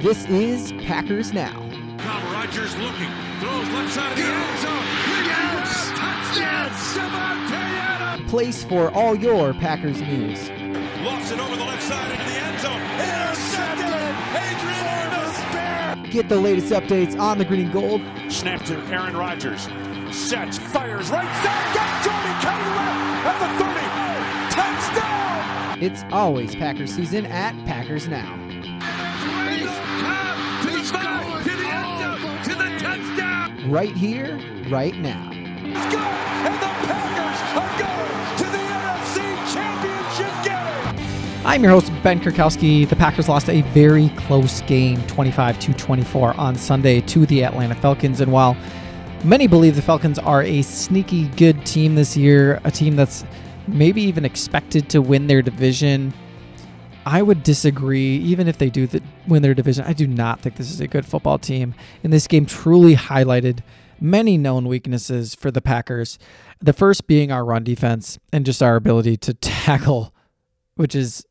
This is Packers Now. Now Rodgers looking, throws left side of the end zone. Yes! Touchdown! Adams! Place for all your Packers news. Lofts it over the left side into the end zone. Intercepted! Adrian Amos! Get the latest updates on the green and gold. Snap to Aaron Rodgers. Sets, fires, right side. Got Jordan Kelly left at the 30. Touchdown! It's always Packers season at Packers Now. Right here, right now. I'm your host, Ben Kirkowski. The Packers lost a very close game, 25 to 24, on Sunday to the Atlanta Falcons. And while many believe the Falcons are a sneaky good team this year, a team that's maybe even expected to win their division, I would disagree. Even if they do th- win their division, I do not think this is a good football team. And this game truly highlighted many known weaknesses for the Packers. The first being our run defense and just our ability to tackle, which is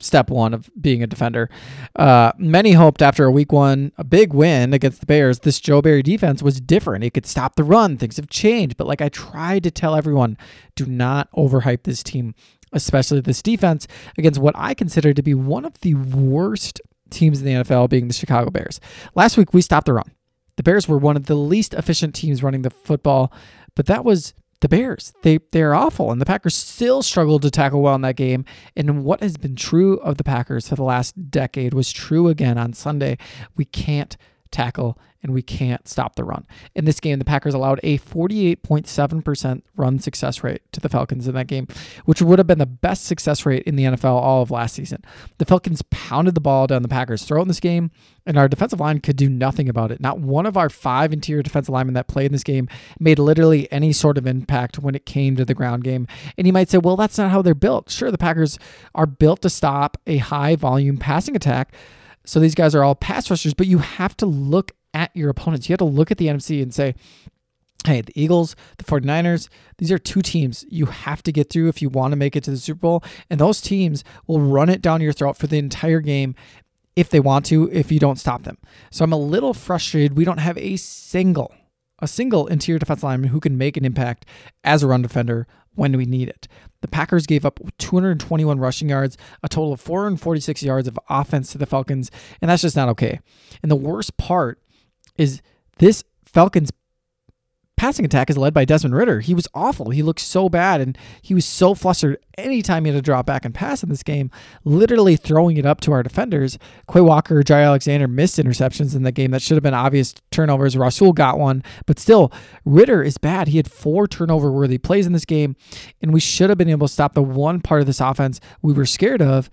step one of being a defender. Uh, many hoped after a week one, a big win against the Bears, this Joe Barry defense was different. It could stop the run. Things have changed. But like I tried to tell everyone, do not overhype this team especially this defense, against what I consider to be one of the worst teams in the NFL, being the Chicago Bears. Last week, we stopped the run. The Bears were one of the least efficient teams running the football, but that was the Bears. They they're awful, and the Packers still struggled to tackle well in that game. And what has been true of the Packers for the last decade was true again on Sunday. We can't tackle and we can't stop the run. In this game, the Packers allowed a 48.7% run success rate to the Falcons in that game, which would have been the best success rate in the NFL all of last season. The Falcons pounded the ball down the Packers' throat in this game, and our defensive line could do nothing about it. Not one of our five interior defensive linemen that played in this game made literally any sort of impact when it came to the ground game. And you might say, well, that's not how they're built. Sure, the Packers are built to stop a high volume passing attack. So these guys are all pass rushers, but you have to look at your opponents. You have to look at the NFC and say, hey, the Eagles, the 49ers, these are two teams you have to get through if you want to make it to the Super Bowl. And those teams will run it down your throat for the entire game if they want to, if you don't stop them. So I'm a little frustrated. We don't have a single, a single interior defense lineman who can make an impact as a run defender when we need it. The Packers gave up 221 rushing yards, a total of 446 yards of offense to the Falcons, and that's just not okay. And the worst part is this Falcons passing attack is led by Desmond Ridder. He was awful. He looked so bad and he was so flustered anytime he had to drop back and pass in this game, literally throwing it up to our defenders. Quay Walker, Jaire Alexander missed interceptions in the game that should have been obvious turnovers. Rasul got one, but still, Ritter is bad. He had four turnover worthy plays in this game, and we should have been able to stop the one part of this offense we were scared of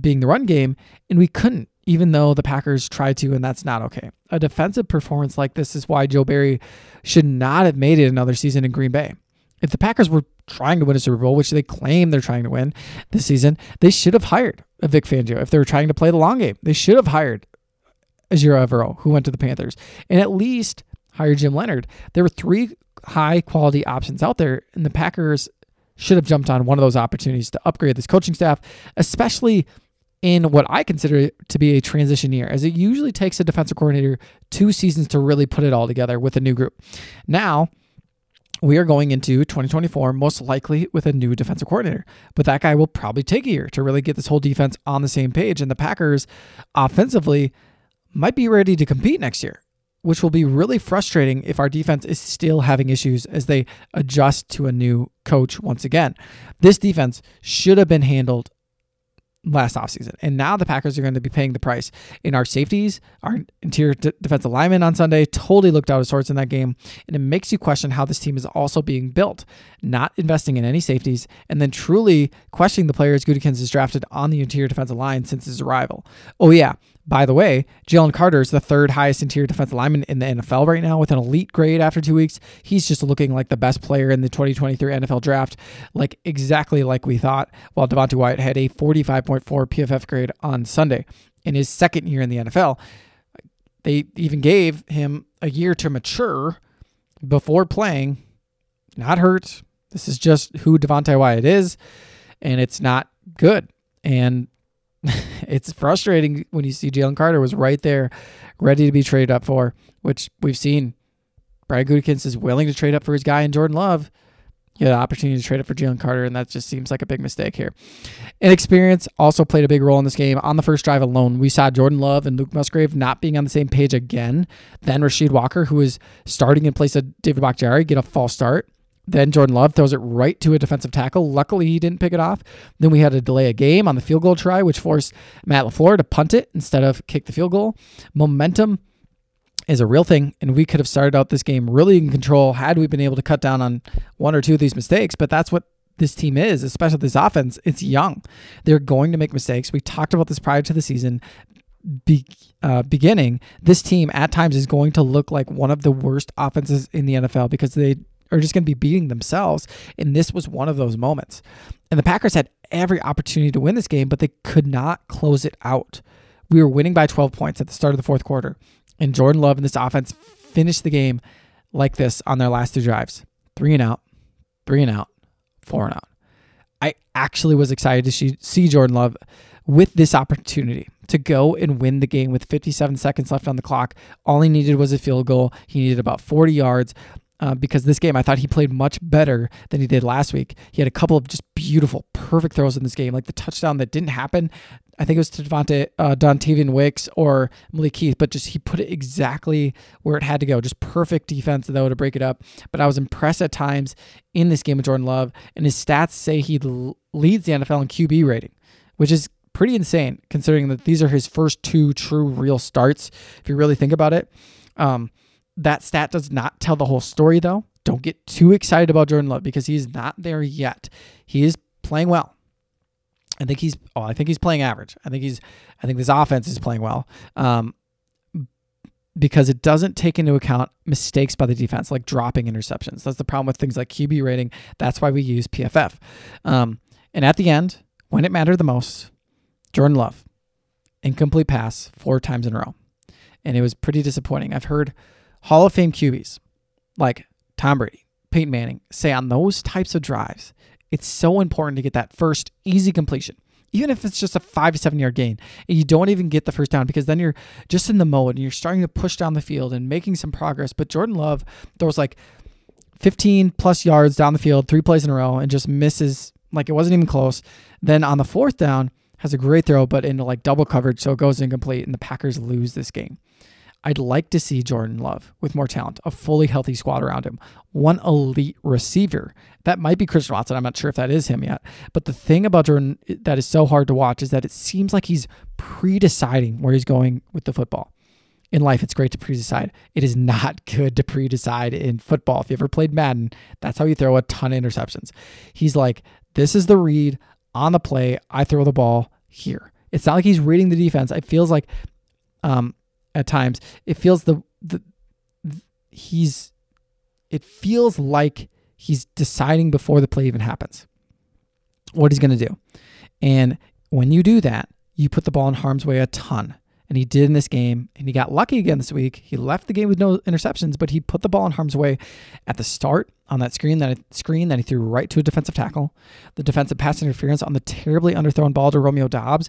being the run game, and we couldn't even though the Packers tried to, and that's not okay. A defensive performance like this is why Joe Barry should not have made it another season in Green Bay. If the Packers were trying to win a Super Bowl, which they claim they're trying to win this season, they should have hired a Vic Fangio. If they were trying to play the long game, they should have hired Ejiro Evero, who went to the Panthers, and at least hire Jim Leonhard. There were three high quality options out there, and the Packers should have jumped on one of those opportunities to upgrade this coaching staff, especially in what I consider to be a transition year, as it usually takes a defensive coordinator two seasons to really put it all together with a new group. Now, we are going into 2024 most likely with a new defensive coordinator, but that guy will probably take a year to really get this whole defense on the same page. And the Packers offensively might be ready to compete next year, which will be really frustrating if our defense is still having issues as they adjust to a new coach once again. This defense should have been handled last offseason. And now the Packers are going to be paying the price. In our safeties, our interior d- defensive lineman on Sunday totally looked out of sorts in that game. And it makes you question how this team is also being built, not investing in any safeties, and then truly questioning the players Gutekunst has drafted on the interior defensive line since his arrival. Oh, yeah. By the way, Jalen Carter is the third highest interior defensive lineman in the NFL right now with an elite grade after two weeks. He's just looking like the best player in the 2023 NFL draft, like exactly like we thought, while Devonte Wyatt had a 45.4 PFF grade on Sunday in his second year in the NFL. They even gave him a year to mature before playing, not hurt. This is just who Devonte Wyatt is, and it's not good. And it's frustrating when you see Jalen Carter was right there, ready to be traded up for, which we've seen. Brian Gutekunst is willing to trade up for his guy in Jordan Love. He had an opportunity to trade up for Jalen Carter, and that just seems like a big mistake here. Inexperience also played a big role in this game. On the first drive alone, we saw Jordan Love and Luke Musgrave not being on the same page again. Then Rasheed Walker, who was starting in place of David Bakhtiari, get a false start. Then Jordan Love throws it right to a defensive tackle. Luckily, he didn't pick it off. Then we had to delay a game on the field goal try, which forced Matt LaFleur to punt it instead of kick the field goal. Momentum is a real thing, and we could have started out this game really in control had we been able to cut down on one or two of these mistakes. But that's what this team is, especially this offense. It's young. They're going to make mistakes. We talked about this prior to the season. Be, uh, beginning, this team at times is going to look like one of the worst offenses in the NFL because they are just going to be beating themselves. And this was one of those moments. And the Packers had every opportunity to win this game, but they could not close it out. We were winning by 12 points at the start of the fourth quarter. And Jordan Love and this offense finished the game like this on their last two drives three and out, three and out, four and out. I actually was excited to see Jordan Love with this opportunity to go and win the game with 57 seconds left on the clock. All he needed was a field goal. He needed about 40 yards uh, because this game I thought he played much better than he did last week. He had a couple of just beautiful, perfect throws in this game, like the touchdown that didn't happen. I think it was to Devontae, uh, Dontayvion Wicks or Malik Heath, but just he put it exactly where it had to go. Just perfect defense, though, to break it up. But I was impressed at times in this game with Jordan Love, and his stats say he leads the NFL in QB rating, which is pretty insane considering that these are his first two true real starts, if you really think about it. Um, that stat does not tell the whole story, though. Don't get too excited about Jordan Love because he's not there yet. He is playing well. I think he's. Oh, I think he's playing average. I think he's. I think this offense is playing well. Um, because it doesn't take into account mistakes by the defense, like dropping interceptions. That's the problem with things like QB rating. That's why we use PFF. Um, and at the end, when it mattered the most, Jordan Love, incomplete pass four times in a row. And it was pretty disappointing. I've heard Hall of Fame QBs like Tom Brady, Peyton Manning say on those types of drives, it's so important to get that first easy completion. Even if it's just a five to seven yard gain and you don't even get the first down because then you're just in the mode and you're starting to push down the field and making some progress. But Jordan Love throws like 15 plus yards down the field, three plays in a row, and just misses like it wasn't even close. Then on the fourth down, has a great throw, but into like double coverage, so it goes incomplete, and the Packers lose this game. I'd like to see Jordan Love with more talent, a fully healthy squad around him, one elite receiver. That might be Chris Watson. I'm not sure if that is him yet. But the thing about Jordan that is so hard to watch is that it seems like he's pre deciding where he's going with the football. In life, it's great to pre decide. It is not good to pre decide in football. If you ever played Madden, that's how you throw a ton of interceptions. He's like, this is the read on the play. I throw the ball here. It's not like he's reading the defense. It feels like um, at times. It feels the, the, he's it feels like he's deciding before the play even happens what he's going to do. And when you do that, you put the ball in harm's way a ton. And he did in this game, and he got lucky again this week. He left the game with no interceptions, but he put the ball in harm's way at the start on that screen that screen that he threw right to a defensive tackle. The defensive pass interference on the terribly underthrown ball to Romeo Doubs.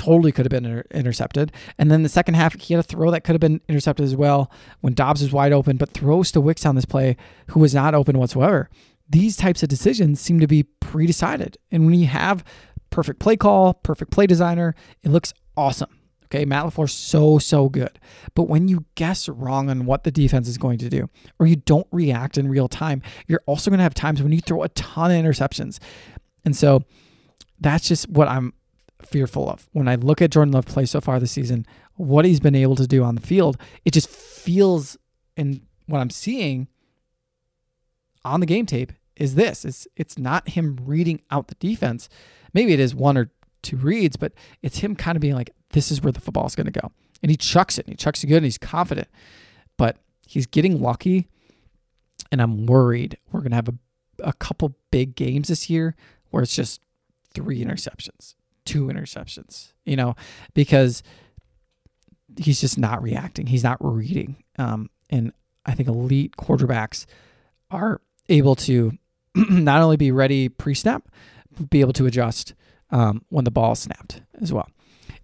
Totally could have been inter- intercepted. And then the second half, he had a throw that could have been intercepted as well when Doubs was wide open, but throws to Wicks on this play, who was not open whatsoever. These types of decisions seem to be pre decided. And when you have perfect play call, perfect play designer, it looks awesome. Okay, Matt LaFleur's so, so good. But when you guess wrong on what the defense is going to do, or you don't react in real time, you're also going to have times when you throw a ton of interceptions. And so that's just what I'm fearful of. When I look at Jordan Love play so far this season, what he's been able to do on the field, it just feels and what I'm seeing on the game tape is this. It's it's not him reading out the defense. Maybe it is one or two reads, but it's him kind of being like, this is where the football is going to go. And he chucks it. And he chucks it good and he's confident. But he's getting lucky. And I'm worried we're going to have a, a couple big games this year where it's just three interceptions two interceptions, you know, because he's just not reacting. He's not reading. Um, and I think elite quarterbacks are able to not only be ready pre snap, be able to adjust um, when the ball snapped as well.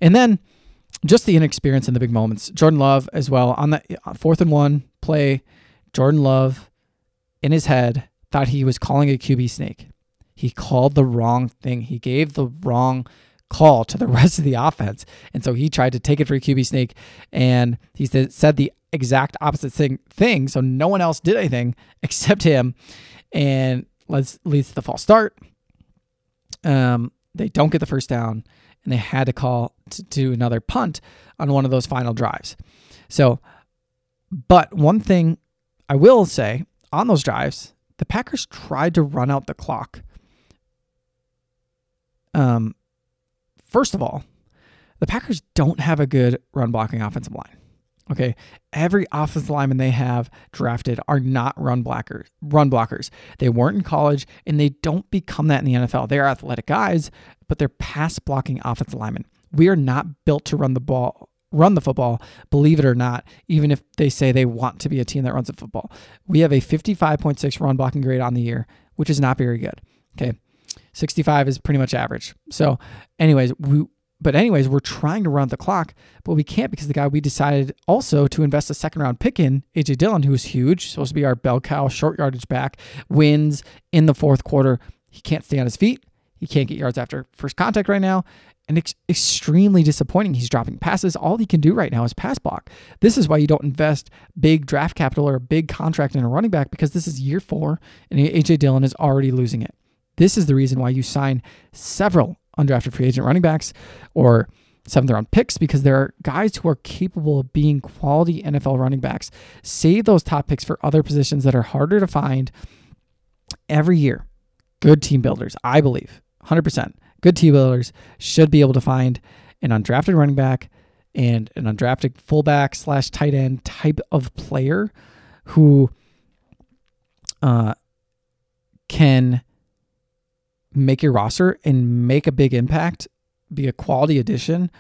And then just the inexperience in the big moments. Jordan Love as well on the uh, fourth and one play. Jordan Love in his head thought he was calling a QB sneak. He called the wrong thing. He gave the wrong call to the rest of the offense. And so he tried to take it for a QB sneak and he said the exact opposite thing, thing. So no one else did anything except him. And leads, leads to the false start. Um, they don't get the first down and they had to call to do another punt on one of those final drives. So, but one thing I will say on those drives, the Packers tried to run out the clock. Um, first of all, the Packers don't have a good run blocking offensive line. Okay, every offensive lineman they have drafted are not run blockers. Run blockers. They weren't in college, and they don't become that in the NFL. They are athletic guys, but they're pass blocking offensive linemen. We are not built to run the ball, run the football. Believe it or not, even if they say they want to be a team that runs the football, we have a 55.6 run blocking grade on the year, which is not very good. Okay, 65 is pretty much average. So, anyways, we but anyways, we're trying to run the clock, but we can't because the guy we decided also to invest a second round pick in, AJ Dillon, who is huge, supposed to be our bell cow, short yardage back, wins in the fourth quarter. He can't stay on his feet. He can't get yards after first contact right now. And it's extremely disappointing. He's dropping passes. All he can do right now is pass block. This is why you don't invest big draft capital or a big contract in a running back because this is year four and AJ Dillon is already losing it. This is the reason why you sign several undrafted free agent running backs or seventh round picks because there are guys who are capable of being quality NFL running backs. Save those top picks for other positions that are harder to find every year. Good team builders, I believe, 100%. Good team builders should be able to find an undrafted running back and an undrafted fullback slash tight end type of player who uh, can make your roster and make a big impact, be a quality addition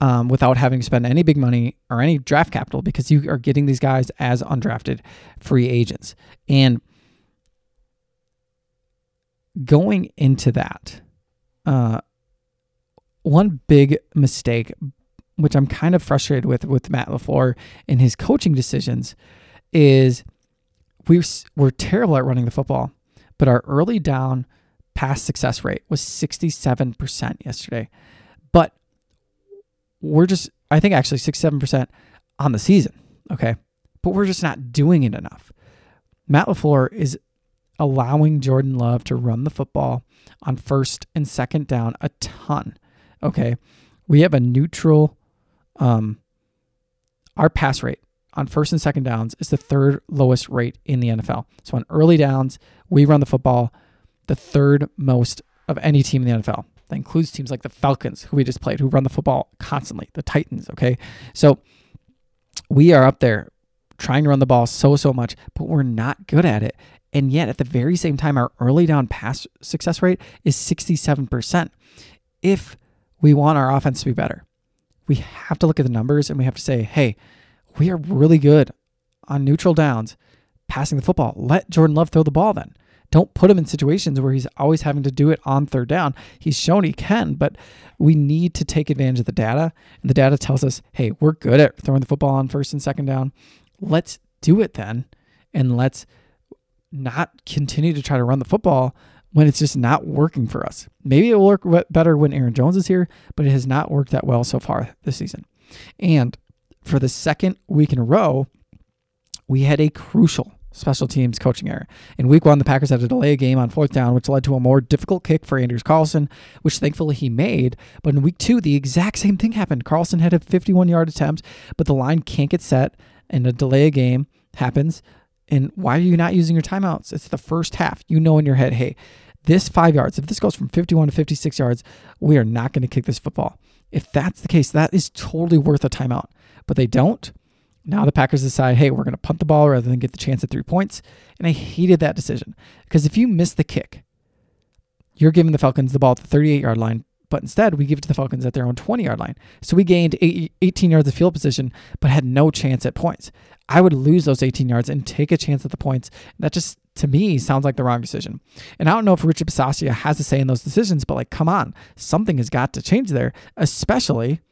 um, without having to spend any big money or any draft capital because you are getting these guys as undrafted free agents. And going into that, uh, one big mistake, which I'm kind of frustrated with with Matt LaFleur and his coaching decisions, is we we're terrible at running the football, but our early down pass success rate was 67% yesterday. But we're just, I think actually 67% on the season. Okay. But we're just not doing it enough. Matt LaFleur is allowing Jordan Love to run the football on first and second down a ton. Okay. We have a neutral, um, our pass rate on first and second downs is the third lowest rate in the NFL. So on early downs, we run the football the third most of any team in the NFL. That includes teams like the Falcons, who we just played, who run the football constantly, the Titans, okay? So we are up there trying to run the ball so, so much, but we're not good at it. And yet, at the very same time, our early down pass success rate is 67%. If we want our offense to be better, we have to look at the numbers and we have to say, hey, we are really good on neutral downs passing the football. Let Jordan Love throw the ball then. Don't put him in situations where he's always having to do it on third down. He's shown he can, but we need to take advantage of the data. And the data tells us, hey, we're good at throwing the football on first and second down. Let's do it then. And let's not continue to try to run the football when it's just not working for us. Maybe it will work better when Aaron Jones is here, but it has not worked that well so far this season. And for the second week in a row, we had a crucial special teams coaching error. In week one, the Packers had to delay a game on fourth down, which led to a more difficult kick for Anders Carlson, which thankfully he made. But in week two, the exact same thing happened. Carlson had a 51 yard attempt, but the line can't get set, and a delay a game happens. And why are you not using your timeouts? It's the first half. You know in your head, hey, this five yards, if this goes from 51 to 56 yards, we are not going to kick this football. If that's the case, that is totally worth a timeout. But they don't. Now the Packers decide, hey, we're going to punt the ball rather than get the chance at three points. And I hated that decision because if you miss the kick, you're giving the Falcons the ball at the 38 yard line but instead we give it to the Falcons at their own 20 yard line. So we gained 18 yards of field position, but had no chance at points. I would lose those 18 yards and take a chance at the points. That just, to me, sounds like the wrong decision. And I don't know if Richard Bisaccia has a say in those decisions, but like, come on, something has got to change there, especially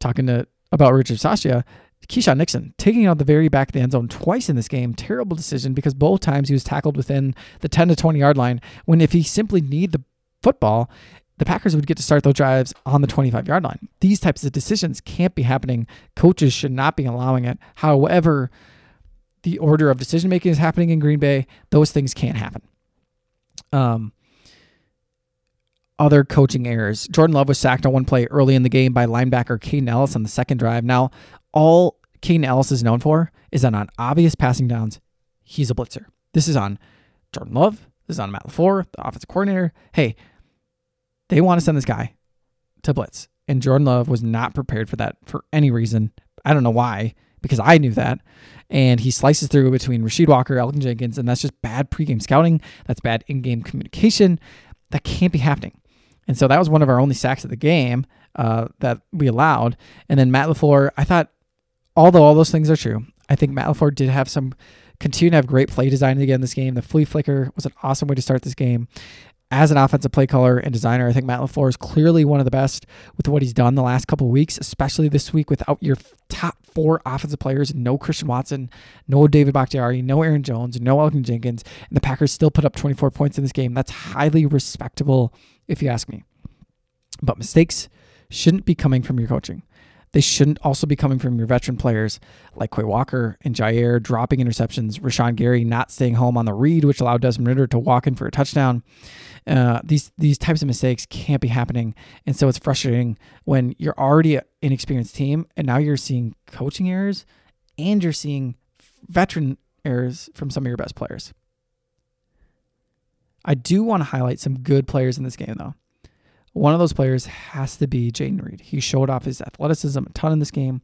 talking to about Richard Bisaccia. Keisean Nixon taking out the very back of the end zone twice in this game. Terrible decision because both times he was tackled within the 10 to 20 yard line. When if he simply need the football, the Packers would get to start those drives on the 25 yard line. These types of decisions can't be happening. Coaches should not be allowing it. However, the order of decision making is happening in Green Bay. Those things can't happen. Um, other coaching errors. Jordan Love was sacked on one play early in the game by linebacker Kaden Ellis on the second drive. Now, all Kaden Ellis is known for is that on obvious passing downs, he's a blitzer. This is on Jordan Love. This is on Matt LaFleur, the offensive coordinator. Hey, they want to send this guy to blitz. And Jordan Love was not prepared for that for any reason. I don't know why, because I knew that. And he slices through between Rasheed Walker, Elgton Jenkins, and that's just bad pregame scouting. That's bad in game communication. That can't be happening. And so that was one of our only sacks of the game uh, that we allowed. And then Matt LaFleur, I thought, although all those things are true, I think Matt LaFleur did have some, continue to have great play design again in this game. The flea flicker was an awesome way to start this game as an offensive play caller and designer, I think Matt LaFleur is clearly one of the best with what he's done the last couple weeks, especially this week without your top four offensive players. No Christian Watson, no David Bakhtiari, no Aaron Jones, no Elgton Jenkins. And the Packers still put up 24 points in this game. That's highly respectable, if you ask me. But mistakes shouldn't be coming from your coaching. They shouldn't also be coming from your veteran players like Quay Walker and Jaire dropping interceptions, Rashan Gary not staying home on the read, which allowed Desmond Ridder to walk in for a touchdown. Uh, these these types of mistakes can't be happening, and so it's frustrating when you're already an inexperienced team, and now you're seeing coaching errors, and you're seeing veteran errors from some of your best players. I do want to highlight some good players in this game, though. One of those players has to be Jayden Reed. He showed off his athleticism a ton in this game,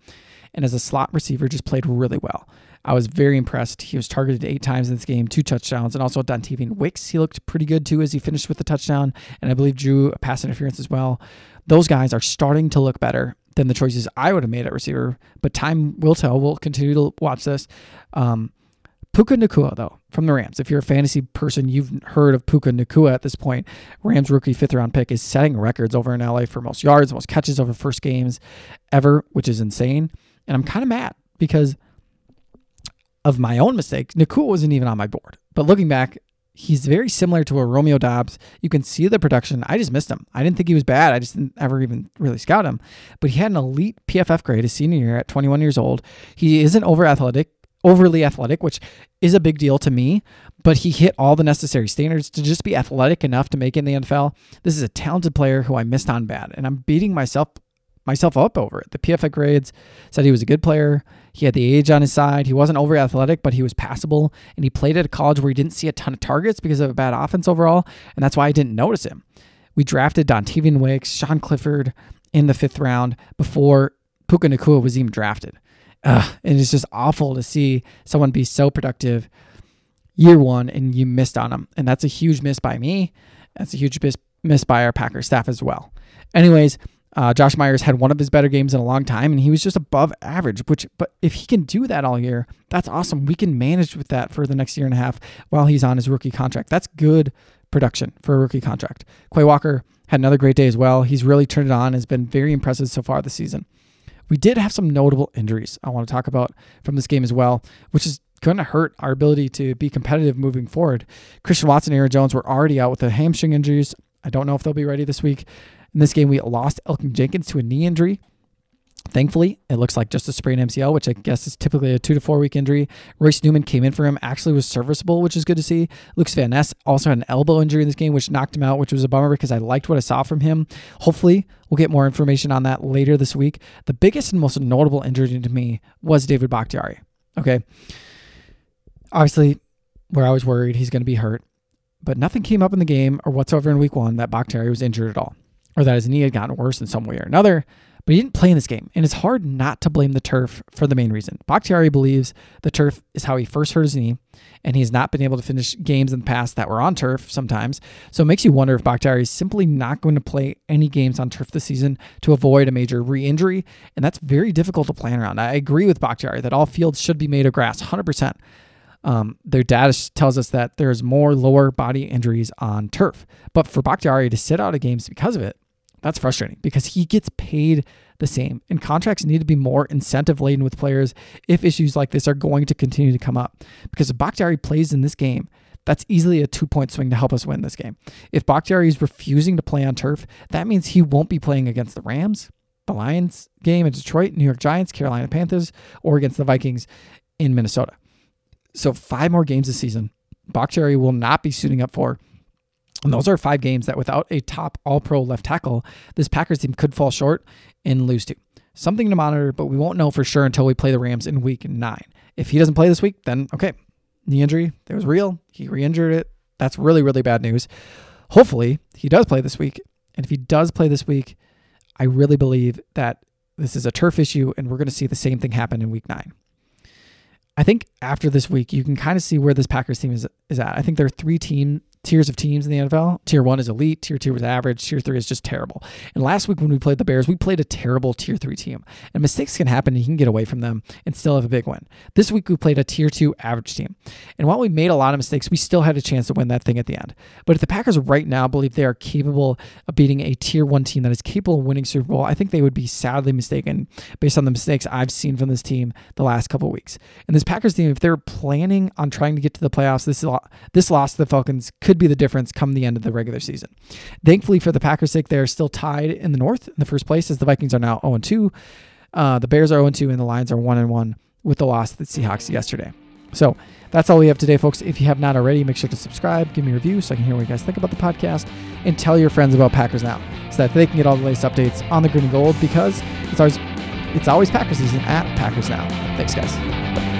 and as a slot receiver, just played really well. I was very impressed. He was targeted eight times in this game, two touchdowns, and also Dontayvion Wicks. He looked pretty good too as he finished with the touchdown, and I believe drew a pass interference as well. Those guys are starting to look better than the choices I would have made at receiver, but time will tell. We'll continue to watch this. Um, Puka Nacua, though, from the Rams. If you're a fantasy person, you've heard of Puka Nacua at this point. Rams rookie fifth round pick is setting records over in LA for most yards, most catches over first games ever, which is insane. And I'm kind of mad because of my own mistake. Nacua wasn't even on my board. But looking back, he's very similar to a Romeo Doubs. You can see the production. I just missed him. I didn't think he was bad. I just didn't ever even really scout him. But he had an elite PFF grade his senior year at 21 years old. He isn't over athletic overly athletic, which is a big deal to me, but he hit all the necessary standards to just be athletic enough to make in the NFL. This is a talented player who I missed on bad, and I'm beating myself myself up over it. The PFF grades said he was a good player. He had the age on his side. He wasn't over athletic, but he was passable, and he played at a college where he didn't see a ton of targets because of a bad offense overall, and that's why I didn't notice him. We drafted Dontayvion Wicks, Sean Clifford in the fifth round before Puka Nacua was even drafted. Uh, and it's just awful to see someone be so productive year one and you missed on them. And that's a huge miss by me. That's a huge miss, miss by our Packers staff as well. Anyways, uh, Josh Myers had one of his better games in a long time, and he was just above average. Which, but if he can do that all year, that's awesome. We can manage with that for the next year and a half while he's on his rookie contract. That's good production for a rookie contract. Quay Walker had another great day as well. He's really turned it on. Has been very impressive so far this season. We did have some notable injuries I want to talk about from this game as well, which is going to hurt our ability to be competitive moving forward. Christian Watson and Aaron Jones were already out with the hamstring injuries. I don't know if they'll be ready this week. In this game, we lost Elgton Jenkins to a knee injury. Thankfully, it looks like just a sprained MCL, which I guess is typically a two to four week injury. Royce Newman came in for him, actually was serviceable, which is good to see. Lukas Van Ness also had an elbow injury in this game, which knocked him out, which was a bummer because I liked what I saw from him. Hopefully, we'll get more information on that later this week. The biggest and most notable injury to me was David Bakhtiari. Okay. Obviously, where I was worried he's going to be hurt, but nothing came up in the game or whatsoever in week one that Bakhtiari was injured at all or that his knee had gotten worse in some way or another. But he didn't play in this game, and it's hard not to blame the turf for the main reason. Bakhtiari believes the turf is how he first hurt his knee, and he's not been able to finish games in the past that were on turf sometimes. So it makes you wonder if Bakhtiari is simply not going to play any games on turf this season to avoid a major re injury, and that's very difficult to plan around. I agree with Bakhtiari that all fields should be made of grass 100%. Um, their data tells us that there's more lower body injuries on turf. But for Bakhtiari to sit out of games because of it, that's frustrating because he gets paid the same. And contracts need to be more incentive laden with players if issues like this are going to continue to come up. Because if Bakhtiari plays in this game, that's easily a two point swing to help us win this game. If Bakhtiari is refusing to play on turf, that means he won't be playing against the Rams, the Lions game in Detroit, New York Giants, Carolina Panthers, or against the Vikings in Minnesota. So, five more games this season, Bakhtiari will not be suiting up for. And those are five games that without a top all pro left tackle, this Packers team could fall short and lose to. Something to monitor, but we won't know for sure until we play the Rams in week nine. If he doesn't play this week, then okay, knee injury, it was real. He re injured it. That's really, really bad news. Hopefully, he does play this week. And if he does play this week, I really believe that this is a turf issue and we're going to see the same thing happen in week nine. I think after this week, you can kind of see where this Packers team is, is at. I think there are three team tiers of teams in the NFL. Tier one is elite, tier two is average, tier three is just terrible. And last week when we played the Bears, we played a terrible tier three team. And mistakes can happen, and you can get away from them and still have a big win. This week we played a tier two average team. And while we made a lot of mistakes, we still had a chance to win that thing at the end. But if the Packers right now believe they are capable of beating a tier one team that is capable of winning Super Bowl, I think they would be sadly mistaken based on the mistakes I've seen from this team the last couple weeks. And this Packers team, if they're planning on trying to get to the playoffs, this this loss to the Falcons could be the difference come the end of the regular season. Thankfully for the Packers' sake, they're still tied in the North in the first place, as the Vikings are now 0 2. Uh, the Bears are 0 2, and the Lions are 1 1 with the loss to the Seahawks yesterday. So that's all we have today, folks. If you have not already, make sure to subscribe, give me a review so I can hear what you guys think about the podcast, and tell your friends about Packers Now so that they can get all the latest updates on the green and gold because it's always, it's always Packers season at Packers Now. Thanks, guys.